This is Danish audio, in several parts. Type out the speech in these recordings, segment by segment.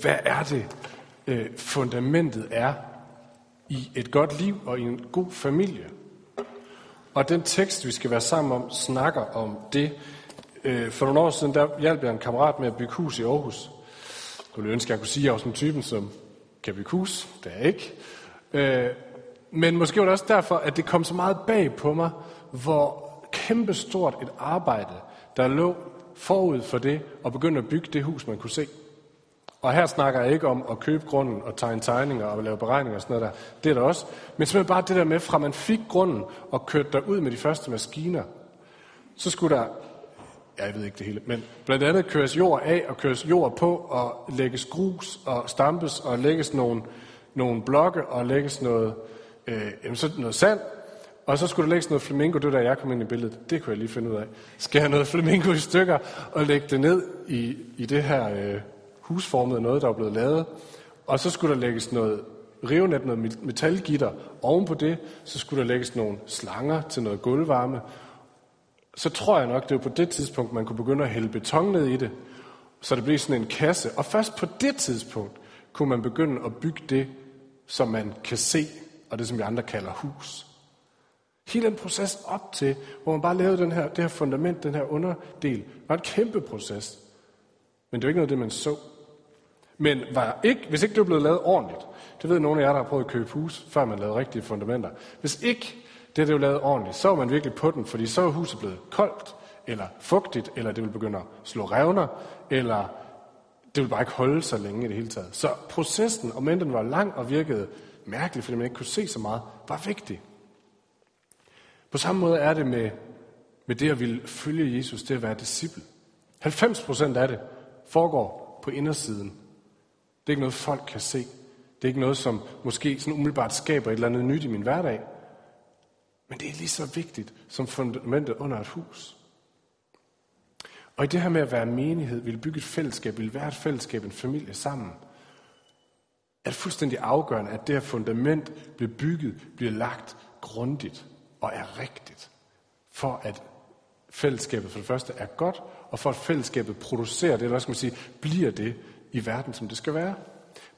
hvad er det, øh, fundamentet er i et godt liv og i en god familie. Og den tekst, vi skal være sammen om, snakker om det. Øh, for nogle år siden, der hjalp jeg en kammerat med at bygge hus i Aarhus. Jeg ville ønske, at jeg kunne sige, at jeg var sådan typen, som kan bygge hus. Det er jeg ikke. Øh, men måske var det også derfor, at det kom så meget bag på mig, hvor kæmpestort et arbejde, der lå forud for det, og begynde at bygge det hus, man kunne se. Og her snakker jeg ikke om at købe grunden og tegne tegninger og lave beregninger og sådan noget der. Det er der også. Men simpelthen bare det der med, fra man fik grunden og kørte der ud med de første maskiner, så skulle der, ja, jeg ved ikke det hele, men blandt andet køres jord af og køres jord på og lægges grus og stampes og lægges nogle, nogle blokke og lægges noget, øh, jamen, så noget sand. Og så skulle der lægges noget flamingo, det der jeg kom ind i billedet. Det kunne jeg lige finde ud af. Skal noget flamingo i stykker og lægge det ned i, i det her øh, husformet noget, der var blevet lavet. Og så skulle der lægges noget rivnet, noget metalgitter. Oven på det, så skulle der lægges nogle slanger til noget gulvvarme. Så tror jeg nok, det var på det tidspunkt, man kunne begynde at hælde beton ned i det, så det blev sådan en kasse. Og først på det tidspunkt kunne man begynde at bygge det, som man kan se, og det som vi andre kalder hus. Hele den proces op til, hvor man bare lavede den her, det her fundament, den her underdel, var en kæmpe proces. Men det var ikke noget af det, man så. Men var ikke, hvis ikke det var blevet lavet ordentligt, det ved nogle af jer, der har prøvet at købe hus, før man lavede rigtige fundamenter. Hvis ikke det blev lavet ordentligt, så var man virkelig på den, fordi så er huset blevet koldt, eller fugtigt, eller det vil begynde at slå revner, eller det vil bare ikke holde så længe i det hele taget. Så processen, om end den var lang og virkede mærkelig, fordi man ikke kunne se så meget, var vigtig. På samme måde er det med, med det at ville følge Jesus, det at være disciple. 90 procent af det foregår på indersiden er ikke noget, folk kan se. Det er ikke noget, som måske sådan umiddelbart skaber et eller andet nyt i min hverdag. Men det er lige så vigtigt som fundamentet under et hus. Og i det her med at være menighed, vil bygge et fællesskab, vil være et fællesskab, en familie sammen, er det fuldstændig afgørende, at det her fundament bliver bygget, bliver lagt grundigt og er rigtigt. For at fællesskabet for det første er godt, og for at fællesskabet producerer det, eller hvad skal man sige, bliver det, i verden, som det skal være.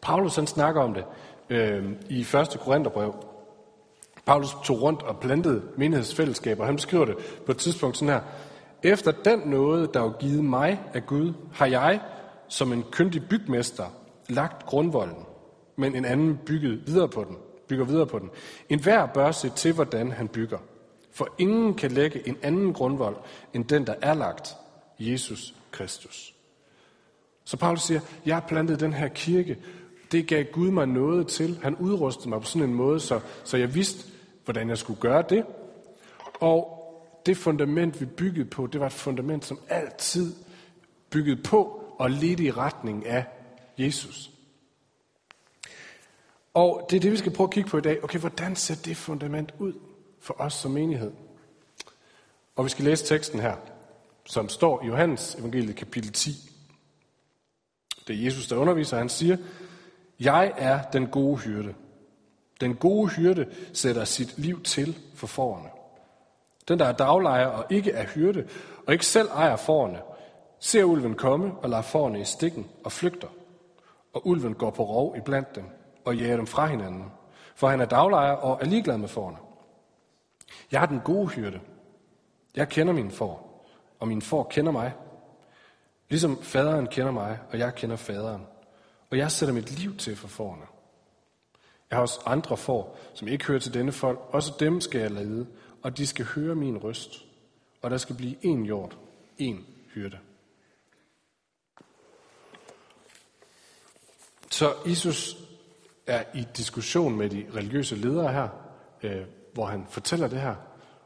Paulus han snakker om det øh, i 1. Korintherbrev. Paulus tog rundt og plantede menighedsfællesskaber. Han beskriver det på et tidspunkt sådan her. Efter den nåde, der er givet mig af Gud, har jeg som en kyndig bygmester lagt grundvolden, men en anden bygget videre på den, bygger videre på den. En hver bør se til, hvordan han bygger. For ingen kan lægge en anden grundvold, end den, der er lagt, Jesus Kristus. Så Paulus siger, jeg har plantet den her kirke. Det gav Gud mig noget til. Han udrustede mig på sådan en måde, så, så jeg vidste, hvordan jeg skulle gøre det. Og det fundament, vi byggede på, det var et fundament, som altid byggede på og ledte i retning af Jesus. Og det er det, vi skal prøve at kigge på i dag. Okay, hvordan ser det fundament ud for os som menighed? Og vi skal læse teksten her, som står i Johannes evangeliet kapitel 10. Det er Jesus, der underviser. Han siger, jeg er den gode hyrde. Den gode hyrde sætter sit liv til for forerne. Den, der er daglejer og ikke er hyrde, og ikke selv ejer forerne, ser ulven komme og lader forerne i stikken og flygter. Og ulven går på rov iblandt dem og jager dem fra hinanden, for han er daglejer og er ligeglad med forerne. Jeg er den gode hyrde. Jeg kender mine får, og mine får kender mig, Ligesom faderen kender mig, og jeg kender faderen. Og jeg sætter mit liv til for forerne. Jeg har også andre får, som ikke hører til denne folk. Også dem skal jeg lede, og de skal høre min røst. Og der skal blive én hjort, én hyrde. Så Jesus er i diskussion med de religiøse ledere her, øh, hvor han fortæller det her.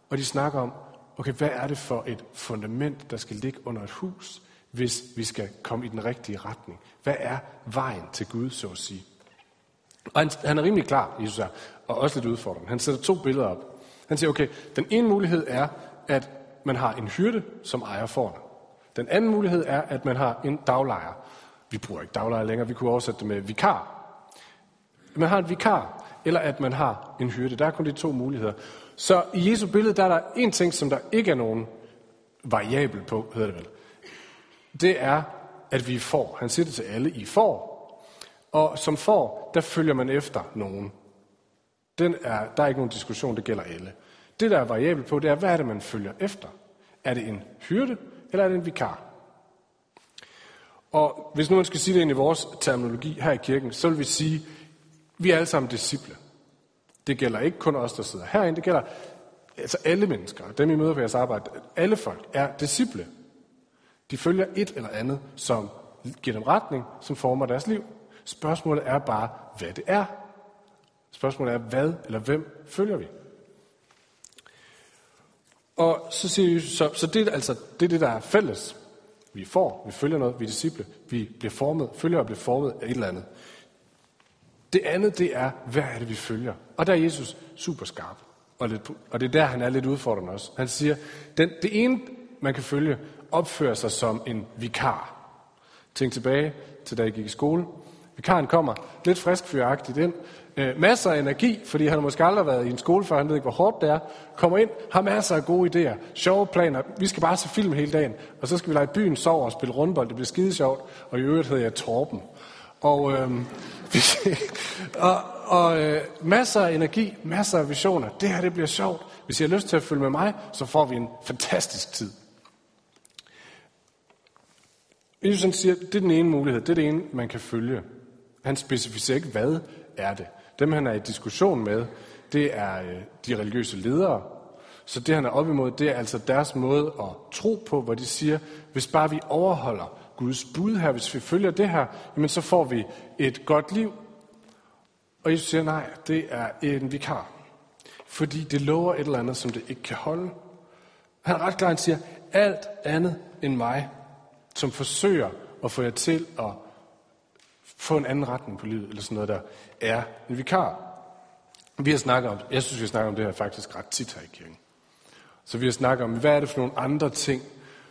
Og de snakker om, okay, hvad er det for et fundament, der skal ligge under et hus? Hvis vi skal komme i den rigtige retning. Hvad er vejen til Gud, så at sige? Og han, han er rimelig klar, Jesus er, og også lidt udfordrende. Han sætter to billeder op. Han siger, okay, den ene mulighed er, at man har en hyrde, som ejer forne. Den anden mulighed er, at man har en daglejer. Vi bruger ikke daglejer længere, vi kunne oversætte det med vikar. Man har en vikar, eller at man har en hyrde. Der er kun de to muligheder. Så i Jesu billede, der er der en ting, som der ikke er nogen variabel på, hedder det vel det er, at vi får. Han siger det til alle, I får. Og som får, der følger man efter nogen. Den er, der er ikke nogen diskussion, det gælder alle. Det, der er variabelt på, det er, hvad er det, man følger efter? Er det en hyrde, eller er det en vikar? Og hvis nu man skal sige det ind i vores terminologi her i kirken, så vil vi sige, vi er alle sammen disciple. Det gælder ikke kun os, der sidder herinde, det gælder altså alle mennesker, dem I møder på jeres arbejde, alle folk er disciple. De følger et eller andet, som giver dem retning, som former deres liv. Spørgsmålet er bare, hvad det er. Spørgsmålet er, hvad eller hvem følger vi? Og så siger vi, så, så det, altså, det er det, der er fælles. Vi får, vi følger noget, vi er disciple, vi bliver formet, følger og bliver formet af et eller andet. Det andet, det er, hvad er det, vi følger? Og der er Jesus super skarp. Og, lidt, og det er der, han er lidt udfordrende også. Han siger, den, det ene, man kan følge, opfører sig som en vikar. Tænk tilbage til da jeg gik i skole. Vikaren kommer lidt friskfyragtigt ind, øh, masser af energi, fordi han måske aldrig været i en skole før, han ved ikke, hvor hårdt det er. Kommer ind, har masser af gode idéer, sjove planer. Vi skal bare se film hele dagen, og så skal vi lege byen, sove og spille rundbold. Det bliver skide sjovt, og i øvrigt hedder jeg Torben. Og, øh, og, og øh, masser af energi, masser af visioner. Det her, det bliver sjovt. Hvis I har lyst til at følge med mig, så får vi en fantastisk tid. Jesus siger, det er den ene mulighed, det er det ene, man kan følge. Han specificerer ikke, hvad er det. Dem, han er i diskussion med, det er øh, de religiøse ledere. Så det, han er op imod, det er altså deres måde at tro på, hvor de siger, hvis bare vi overholder Guds bud her, hvis vi følger det her, jamen så får vi et godt liv. Og Jesus siger, nej, det er en vikar. Fordi det lover et eller andet, som det ikke kan holde. Han er ret klar, han siger, alt andet end mig, som forsøger at få jer til at få en anden retning på livet, eller sådan noget der, er en vikar. Vi har snakket om, jeg synes, vi har snakket om det her faktisk ret tit her i kirken. Så vi har snakket om, hvad er det for nogle andre ting,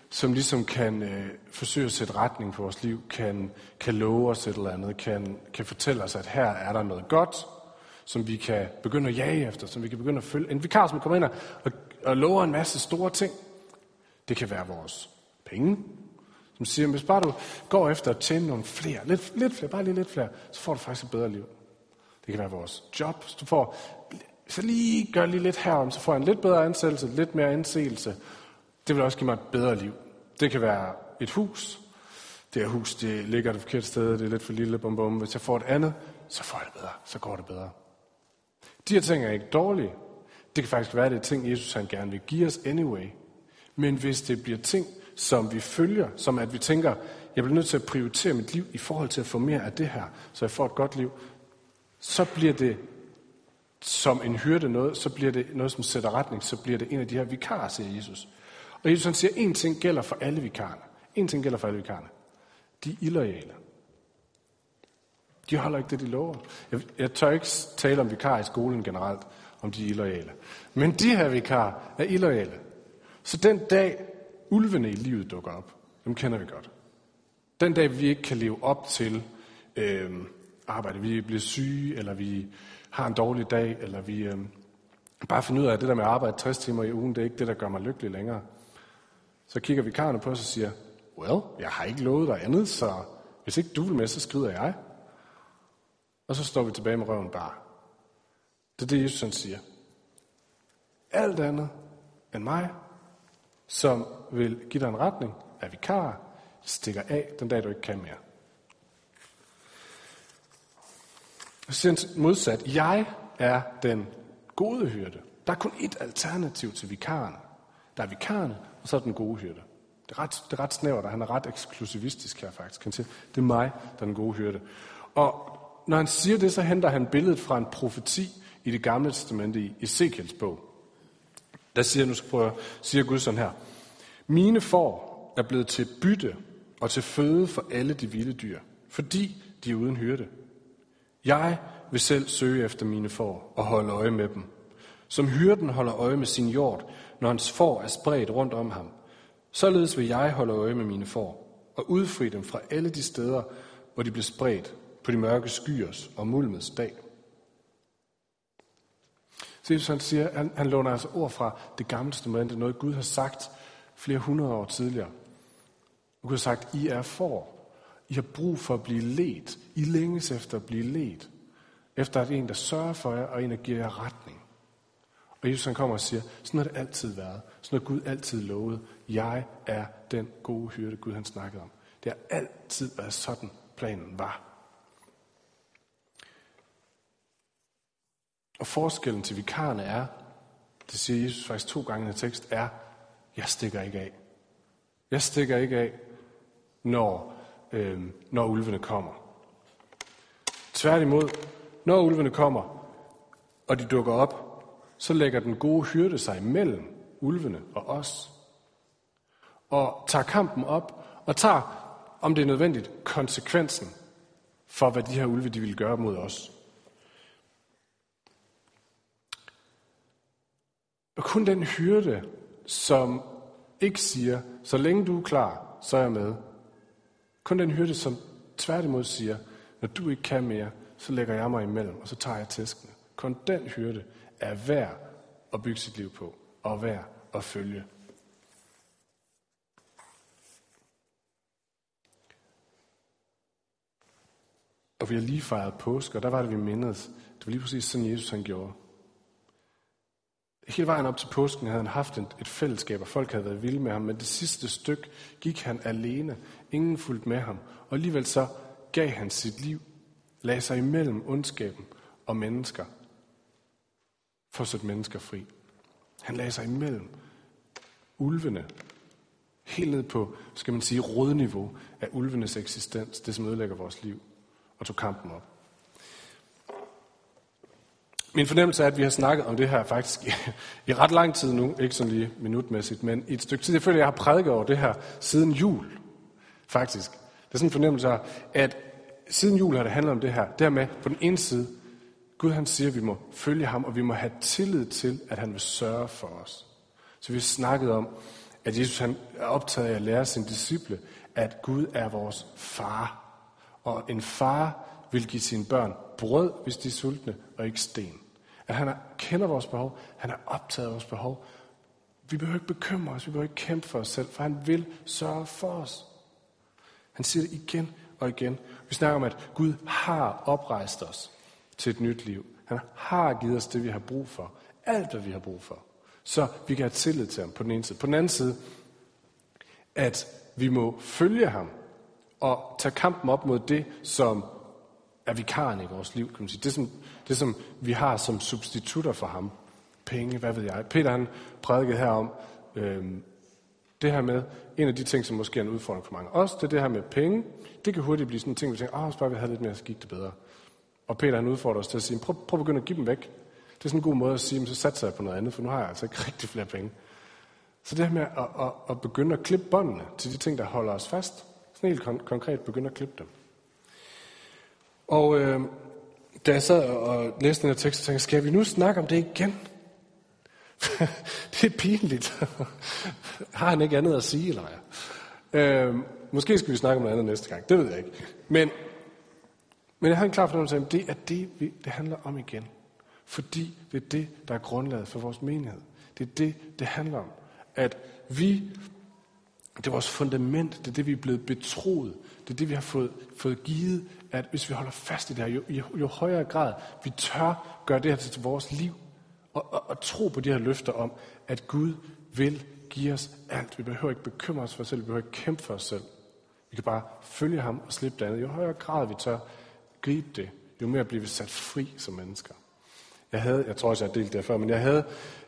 som ligesom kan øh, forsøge at sætte retning på vores liv, kan, kan love os et eller andet, kan, kan fortælle os, at her er der noget godt, som vi kan begynde at jage efter, som vi kan begynde at følge. En vikar, som kommer ind og, og lover en masse store ting. Det kan være vores penge, som siger, hvis bare du går efter at tjene nogle flere, lidt, lidt flere, bare lige lidt flere, så får du faktisk et bedre liv. Det kan være vores job. Hvis du får, så lige gør lige lidt herom, så får jeg en lidt bedre ansættelse, lidt mere indseelse. Det vil også give mig et bedre liv. Det kan være et hus. Det her hus, det ligger det forkerte sted, det er lidt for lille, bum, bum. Hvis jeg får et andet, så får jeg det bedre, så går det bedre. De her ting er ikke dårlige. Det kan faktisk være, det er ting, Jesus han gerne vil give os anyway. Men hvis det bliver ting, som vi følger, som at vi tænker, jeg bliver nødt til at prioritere mit liv i forhold til at få mere af det her, så jeg får et godt liv, så bliver det som en hyrde noget, så bliver det noget, som sætter retning, så bliver det en af de her vikarer, siger Jesus. Og Jesus han siger, en ting gælder for alle vikarerne. En ting gælder for alle vikarerne. De er illoyale. De holder ikke det, de lover. Jeg, jeg tør ikke tale om vikarer i skolen generelt, om de er illoyale. Men de her vikarer er illoyale. Så den dag, ulvene i livet dukker op, dem kender vi godt. Den dag, vi ikke kan leve op til øh, arbejde, vi bliver syge, eller vi har en dårlig dag, eller vi øh, bare finder ud af, at det der med at arbejde 60 timer i ugen, det er ikke det, der gør mig lykkelig længere. Så kigger vi karne på os og siger, well, jeg har ikke lovet dig andet, så hvis ikke du vil med, så skrider jeg. Og så står vi tilbage med røven bare. Det er det, Jesus han siger. Alt andet end mig, som vil give dig en retning, er vikar, stikker af den dag, du ikke kan mere. Så modsat, jeg er den gode hyrde. Der er kun et alternativ til vikaren. Der er vikarerne, og så er den gode hyrde. Det er ret, det er ret snævert, og han er ret eksklusivistisk her faktisk. Han siger, det er mig, der er den gode hyrde. Og når han siger det, så henter han billedet fra en profeti i det gamle testamente i Ezekiels bog. Der siger, nu skal prøve, siger Gud sådan her. Mine får er blevet til bytte og til føde for alle de vilde dyr, fordi de er uden hyrde. Jeg vil selv søge efter mine får og holde øje med dem. Som hyrden holder øje med sin jord, når hans får er spredt rundt om ham. Således vil jeg holde øje med mine får og udfri dem fra alle de steder, hvor de bliver spredt på de mørke skyers og mulmets dag. Så Jesus han siger, han, han låner altså ord fra det gamle testamente, noget Gud har sagt flere hundrede år tidligere. Gud har sagt, I er for. I har brug for at blive let. I længes efter at blive let. Efter at en, der sørger for jer, og en, der giver jer retning. Og Jesus han kommer og siger, sådan har det altid været. Sådan har Gud altid lovet. Jeg er den gode hyrde, Gud han snakkede om. Det har altid været sådan, planen var. Og forskellen til vikarerne er, det siger Jesus faktisk to gange i tekst, er, jeg stikker ikke af. Jeg stikker ikke af, når, øh, når ulvene kommer. Tværtimod, når ulvene kommer, og de dukker op, så lægger den gode hyrde sig mellem ulvene og os. Og tager kampen op, og tager, om det er nødvendigt, konsekvensen for, hvad de her ulve de vil gøre mod os. Og kun den hyrde, som ikke siger, så længe du er klar, så er jeg med. Kun den hyrde, som tværtimod siger, når du ikke kan mere, så lægger jeg mig imellem, og så tager jeg tæskene. Kun den hyrde er værd at bygge sit liv på, og værd at følge. Og vi har lige fejret påske, og der var det, vi mindedes. Det var lige præcis sådan, Jesus han gjorde. Hele vejen op til påsken havde han haft et, et fællesskab, og folk havde været vilde med ham, men det sidste stykke gik han alene. Ingen fulgte med ham. Og alligevel så gav han sit liv, lagde sig imellem ondskaben og mennesker, for at sætte mennesker fri. Han lagde sig imellem ulvene, helt ned på, skal man sige, rådniveau af ulvenes eksistens, det som ødelægger vores liv, og tog kampen op. Min fornemmelse er, at vi har snakket om det her faktisk i, i ret lang tid nu, ikke sådan lige minutmæssigt, men i et stykke tid. Jeg føler, at jeg har prædiket over det her siden jul, faktisk. Det er sådan en fornemmelse af, at siden jul har det handlet om det her. Dermed, på den ene side, Gud han siger, at vi må følge ham, og vi må have tillid til, at han vil sørge for os. Så vi har snakket om, at Jesus han er optaget af at lære sine disciple, at Gud er vores far. Og en far vil give sine børn brød, hvis de er sultne, og ikke sten. At han kender vores behov, han er optaget af vores behov. Vi behøver ikke bekymre os, vi behøver ikke kæmpe for os selv, for han vil sørge for os. Han siger det igen og igen. Vi snakker om, at Gud har oprejst os til et nyt liv. Han har givet os det, vi har brug for. Alt, hvad vi har brug for. Så vi kan have tillid til ham på den ene side. På den anden side, at vi må følge ham og tage kampen op mod det, som er vikaren i vores liv, kan man sige. Det som, det, som vi har som substitutter for ham. Penge, hvad ved jeg. Peter han prædikede her om, øh, det her med, en af de ting, som måske er en udfordring for mange os, det er det her med penge. Det kan hurtigt blive sådan en ting, vi tænker, åh, hvis bare vi havde lidt mere, så gik det bedre. Og Peter han udfordrer os til at sige, prøv, prøv at begynde at give dem væk. Det er sådan en god måde at sige, så satser jeg på noget andet, for nu har jeg altså ikke rigtig flere penge. Så det her med at, at, at begynde at klippe båndene til de ting, der holder os fast. Sådan helt kon- konkret begynde at klippe dem. Og øh, da jeg sad og læste den her tekst, så tænkte jeg, skal vi nu snakke om det igen? det er pinligt. Har han ikke andet at sige, eller hvad? Øh, måske skal vi snakke om noget andet næste gang. Det ved jeg ikke. Men, men jeg har en klar fornemmelse af, at det er det, vi, det handler om igen. Fordi det er det, der er grundlaget for vores menighed. Det er det, det handler om. At vi, det er vores fundament, det er det, vi er blevet betroet. Det er det, vi har fået, fået givet, at hvis vi holder fast i det her, jo, jo, jo højere grad vi tør gøre det her til vores liv, og, og, og tro på de her løfter om, at Gud vil give os alt. Vi behøver ikke bekymre os for os selv, vi behøver ikke kæmpe for os selv. Vi kan bare følge ham og slippe det andet. Jo højere grad vi tør gribe det, jo mere bliver vi sat fri som mennesker. Jeg havde, jeg tror også, jeg har delt det før, men jeg havde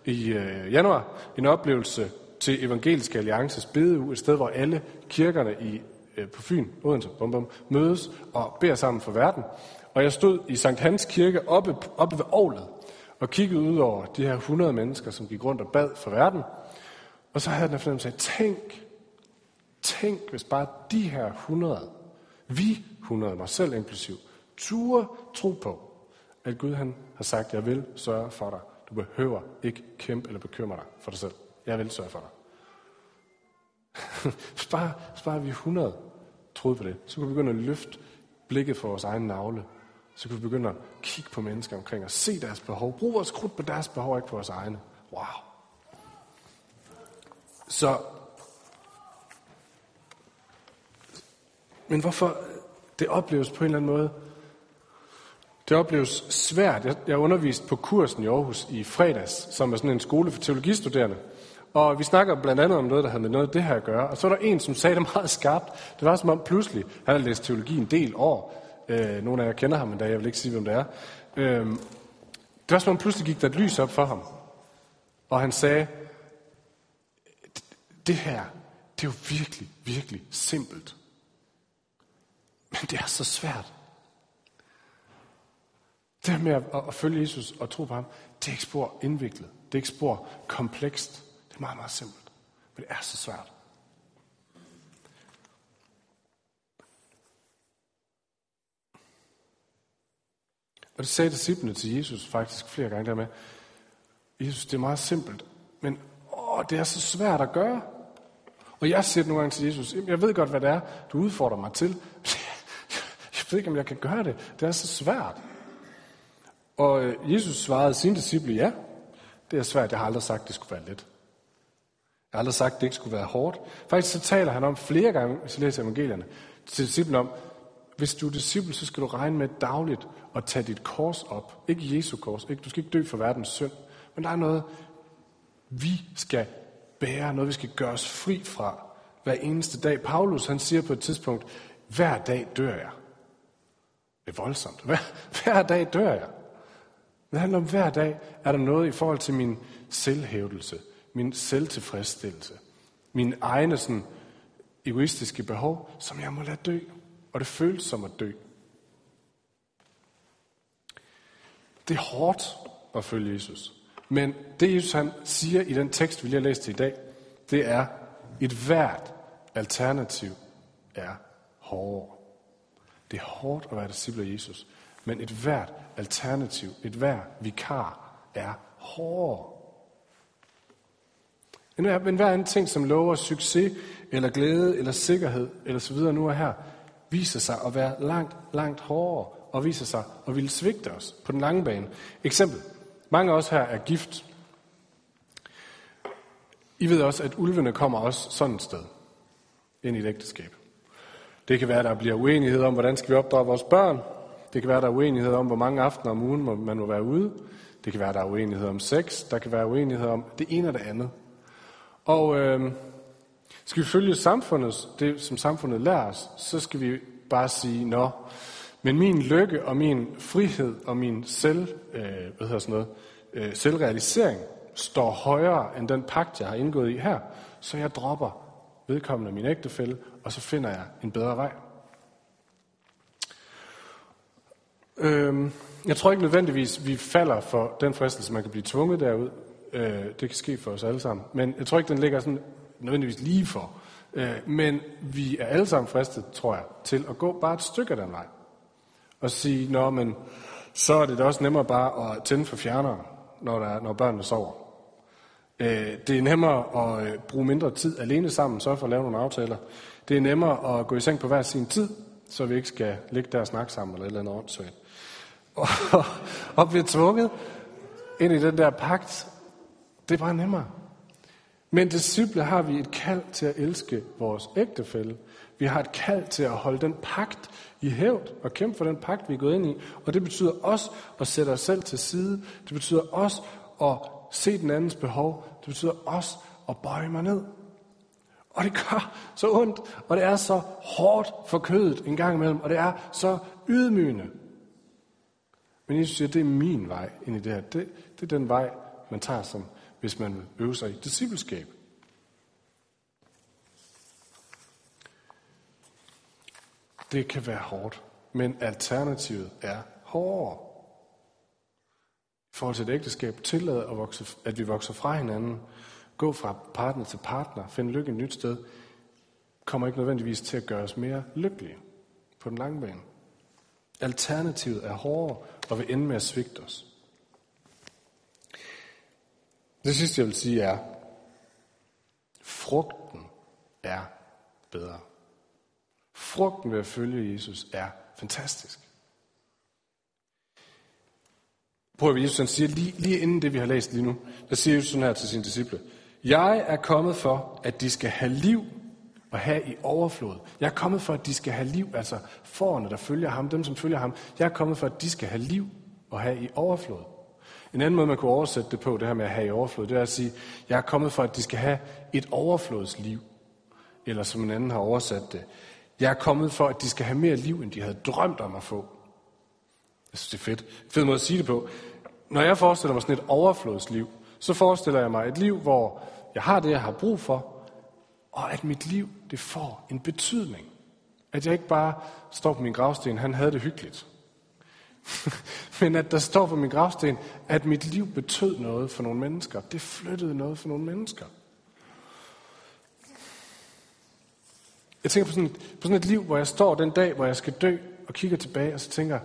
i øh, januar en oplevelse til Evangeliske Alliances bedeuge, et sted, hvor alle kirkerne i, øh, på Fyn, Odense, bum, bum, mødes og beder sammen for verden. Og jeg stod i Sankt Hans Kirke oppe, oppe ved Aarhus og kiggede ud over de her 100 mennesker, som gik rundt og bad for verden. Og så havde jeg den fornemmelse af, tænk, tænk, hvis bare de her 100, vi 100, mig selv inklusiv, turde tro på, at Gud han har sagt, jeg vil sørge for dig. Du behøver ikke kæmpe eller bekymre dig for dig selv. Jeg vil sørge for dig. bare, sparer vi 100 troede på det, så kunne vi begynde at løfte blikket for vores egen navle. Så kunne vi begynde at kigge på mennesker omkring og se deres behov. Brug vores krudt på deres behov, ikke på vores egne. Wow. Så Men hvorfor det opleves på en eller anden måde, det opleves svært. Jeg, jeg undervist på kursen i Aarhus i fredags, som er sådan en skole for teologistuderende. Og vi snakker blandt andet om noget, der havde med noget af det her at gøre. Og så var der en, som sagde det meget skarpt. Det var som om pludselig, han havde læst teologi en del år. Øh, nogle af jer kender ham, men jeg vil ikke sige, hvem det er. Øh, det var som om pludselig gik der et lys op for ham. Og han sagde, det her, det er jo virkelig, virkelig simpelt. Men det er så svært. Det her med at, at følge Jesus og tro på ham, det er ikke spor indviklet. Det er ikke spor komplekst. Det er meget, meget simpelt. For det er så svært. Og det sagde disciplene til Jesus faktisk flere gange dermed. Jesus, det er meget simpelt, men åh, det er så svært at gøre. Og jeg siger nogle gange til Jesus, jeg ved godt, hvad det er, du udfordrer mig til. Jeg ved ikke, om jeg kan gøre det. Det er så svært. Og øh, Jesus svarede sine disciple, ja, det er svært. Jeg har aldrig sagt, det skulle være let. Jeg har aldrig sagt, det ikke skulle være hårdt. Faktisk så taler han om flere gange, hvis jeg læser evangelierne, til disciplen om, hvis du er disciple, så skal du regne med dagligt at tage dit kors op. Ikke Jesu kors. Ikke? Du skal ikke dø for verdens synd. Men der er noget, vi skal bære, noget vi skal gøre os fri fra hver eneste dag. Paulus han siger på et tidspunkt, hver dag dør jeg. Det er voldsomt. Hver, hver dag dør jeg. Det handler om, hver dag er der noget i forhold til min selvhævdelse, min selvtilfredsstillelse, min egne sådan, egoistiske behov, som jeg må lade dø. Og det føles som at dø. Det er hårdt at følge Jesus. Men det Jesus han siger i den tekst, vi lige har læst til i dag, det er, et hvert alternativ er hårdere. Det er hårdt at være disciple af Jesus. Men et hvert alternativ, et hvert vikar er hårdere. Men hver anden ting, som lover succes, eller glæde, eller sikkerhed, eller så videre nu og her, viser sig at være langt, langt hårdere, og viser sig at ville svigte os på den lange bane. Eksempel. Mange af os her er gift. I ved også, at ulvene kommer også sådan et sted ind i et ægteskab. Det kan være, at der bliver uenighed om, hvordan skal vi opdrage vores børn. Det kan være, at der er uenighed om, hvor mange aftener om ugen man må være ude. Det kan være, at der er uenighed om sex. Der kan være uenighed om det ene og det andet. Og øh, skal vi følge samfundet, det som samfundet lærer os, så skal vi bare sige, nå, men min lykke og min frihed og min selv, øh, hvad hedder sådan noget, øh, selvrealisering står højere end den pagt, jeg har indgået i her, så jeg dropper vedkommende min ægtefælde, og så finder jeg en bedre vej. Øhm, jeg tror ikke nødvendigvis, vi falder for den fristelse, man kan blive tvunget derud. Øh, det kan ske for os alle sammen. Men jeg tror ikke, den ligger sådan nødvendigvis lige for. Øh, men vi er alle sammen fristet, tror jeg, til at gå bare et stykke af den vej. Og sige, nå, men så er det da også nemmere bare at tænde for fjerneren, når, der, når børnene sover. Øh, det er nemmere at øh, bruge mindre tid alene sammen, så for at lave nogle aftaler. Det er nemmere at gå i seng på hver sin tid, så vi ikke skal ligge der og snakke sammen eller et eller andet åndssvagt. Og, og, og blive tvunget ind i den der pagt, det er bare nemmere. Men disciple har vi et kald til at elske vores ægtefælle. Vi har et kald til at holde den pagt i hævd og kæmpe for den pagt, vi er gået ind i. Og det betyder også at sætte os selv til side. Det betyder også at se den andens behov. Det betyder også at bøje mig ned. Og det gør så ondt, og det er så hårdt for kødet en gang imellem, og det er så ydmygende. Men Jesus siger, det er min vej ind i det her. Det, det er den vej, man tager som hvis man vil øve sig i discipleskab. Det kan være hårdt, men alternativet er hårdere. I forhold til et ægteskab, tillade at, vokse, at vi vokser fra hinanden, gå fra partner til partner, finde lykke et nyt sted, kommer ikke nødvendigvis til at gøre os mere lykkelige på den lange bane. Alternativet er hårdere og vil ende med at svigte os. Det sidste, jeg vil sige er, frugten er bedre. Frugten ved at følge Jesus er fantastisk. Prøv at Jesus han siger lige, lige inden det, vi har læst lige nu, der siger Jesus sådan her til sine disciple. Jeg er kommet for, at de skal have liv og have i overflod. Jeg er kommet for, at de skal have liv, altså forerne, der følger ham, dem som følger ham. Jeg er kommet for, at de skal have liv og have i overflod. En anden måde, man kunne oversætte det på, det her med at have i overflod, det er at sige, jeg er kommet for, at de skal have et overflodsliv. Eller som en anden har oversat det, jeg er kommet for, at de skal have mere liv, end de havde drømt om at få. Jeg synes, det er fedt. Fed måde at sige det på. Når jeg forestiller mig sådan et overflodsliv, så forestiller jeg mig et liv, hvor jeg har det, jeg har brug for, og at mit liv, det får en betydning. At jeg ikke bare står på min gravsten, han havde det hyggeligt. Men at der står på min gravsten, at mit liv betød noget for nogle mennesker. Det flyttede noget for nogle mennesker. Jeg tænker på sådan, på sådan et liv, hvor jeg står den dag, hvor jeg skal dø, og kigger tilbage, og så tænker,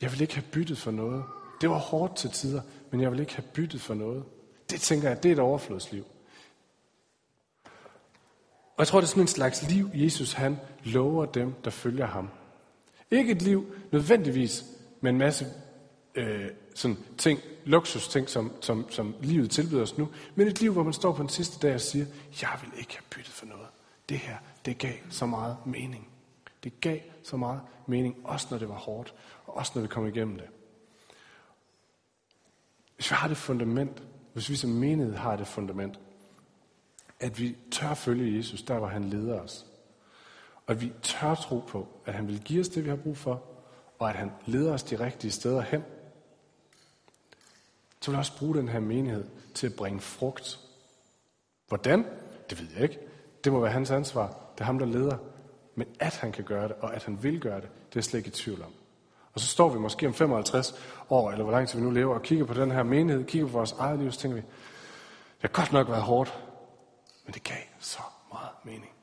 jeg vil ikke have byttet for noget. Det var hårdt til tider, men jeg vil ikke have byttet for noget. Det tænker jeg, det er et overflodsliv. Og jeg tror, det er sådan en slags liv, Jesus han lover dem, der følger ham. Ikke et liv nødvendigvis med en masse øh, sådan ting, luksusting, som, som, som livet tilbyder os nu, men et liv, hvor man står på den sidste dag og siger, jeg vil ikke have byttet for noget. Det her, det gav så meget mening. Det gav så meget mening, også når det var hårdt, og også når vi kom igennem det. Hvis vi har det fundament, hvis vi som menighed har det fundament, at vi tør følge Jesus der, hvor han leder os. Og at vi tør tro på, at han vil give os det, vi har brug for, og at han leder os de rigtige steder hen. Så vil jeg også bruge den her menighed til at bringe frugt. Hvordan? Det ved jeg ikke. Det må være hans ansvar. Det er ham, der leder. Men at han kan gøre det, og at han vil gøre det, det er jeg slet ikke i tvivl om. Og så står vi måske om 55 år, eller hvor lang tid vi nu lever, og kigger på den her menighed, kigger på vores eget liv, så tænker vi, det har godt nok været hårdt, men det gav så meget mening.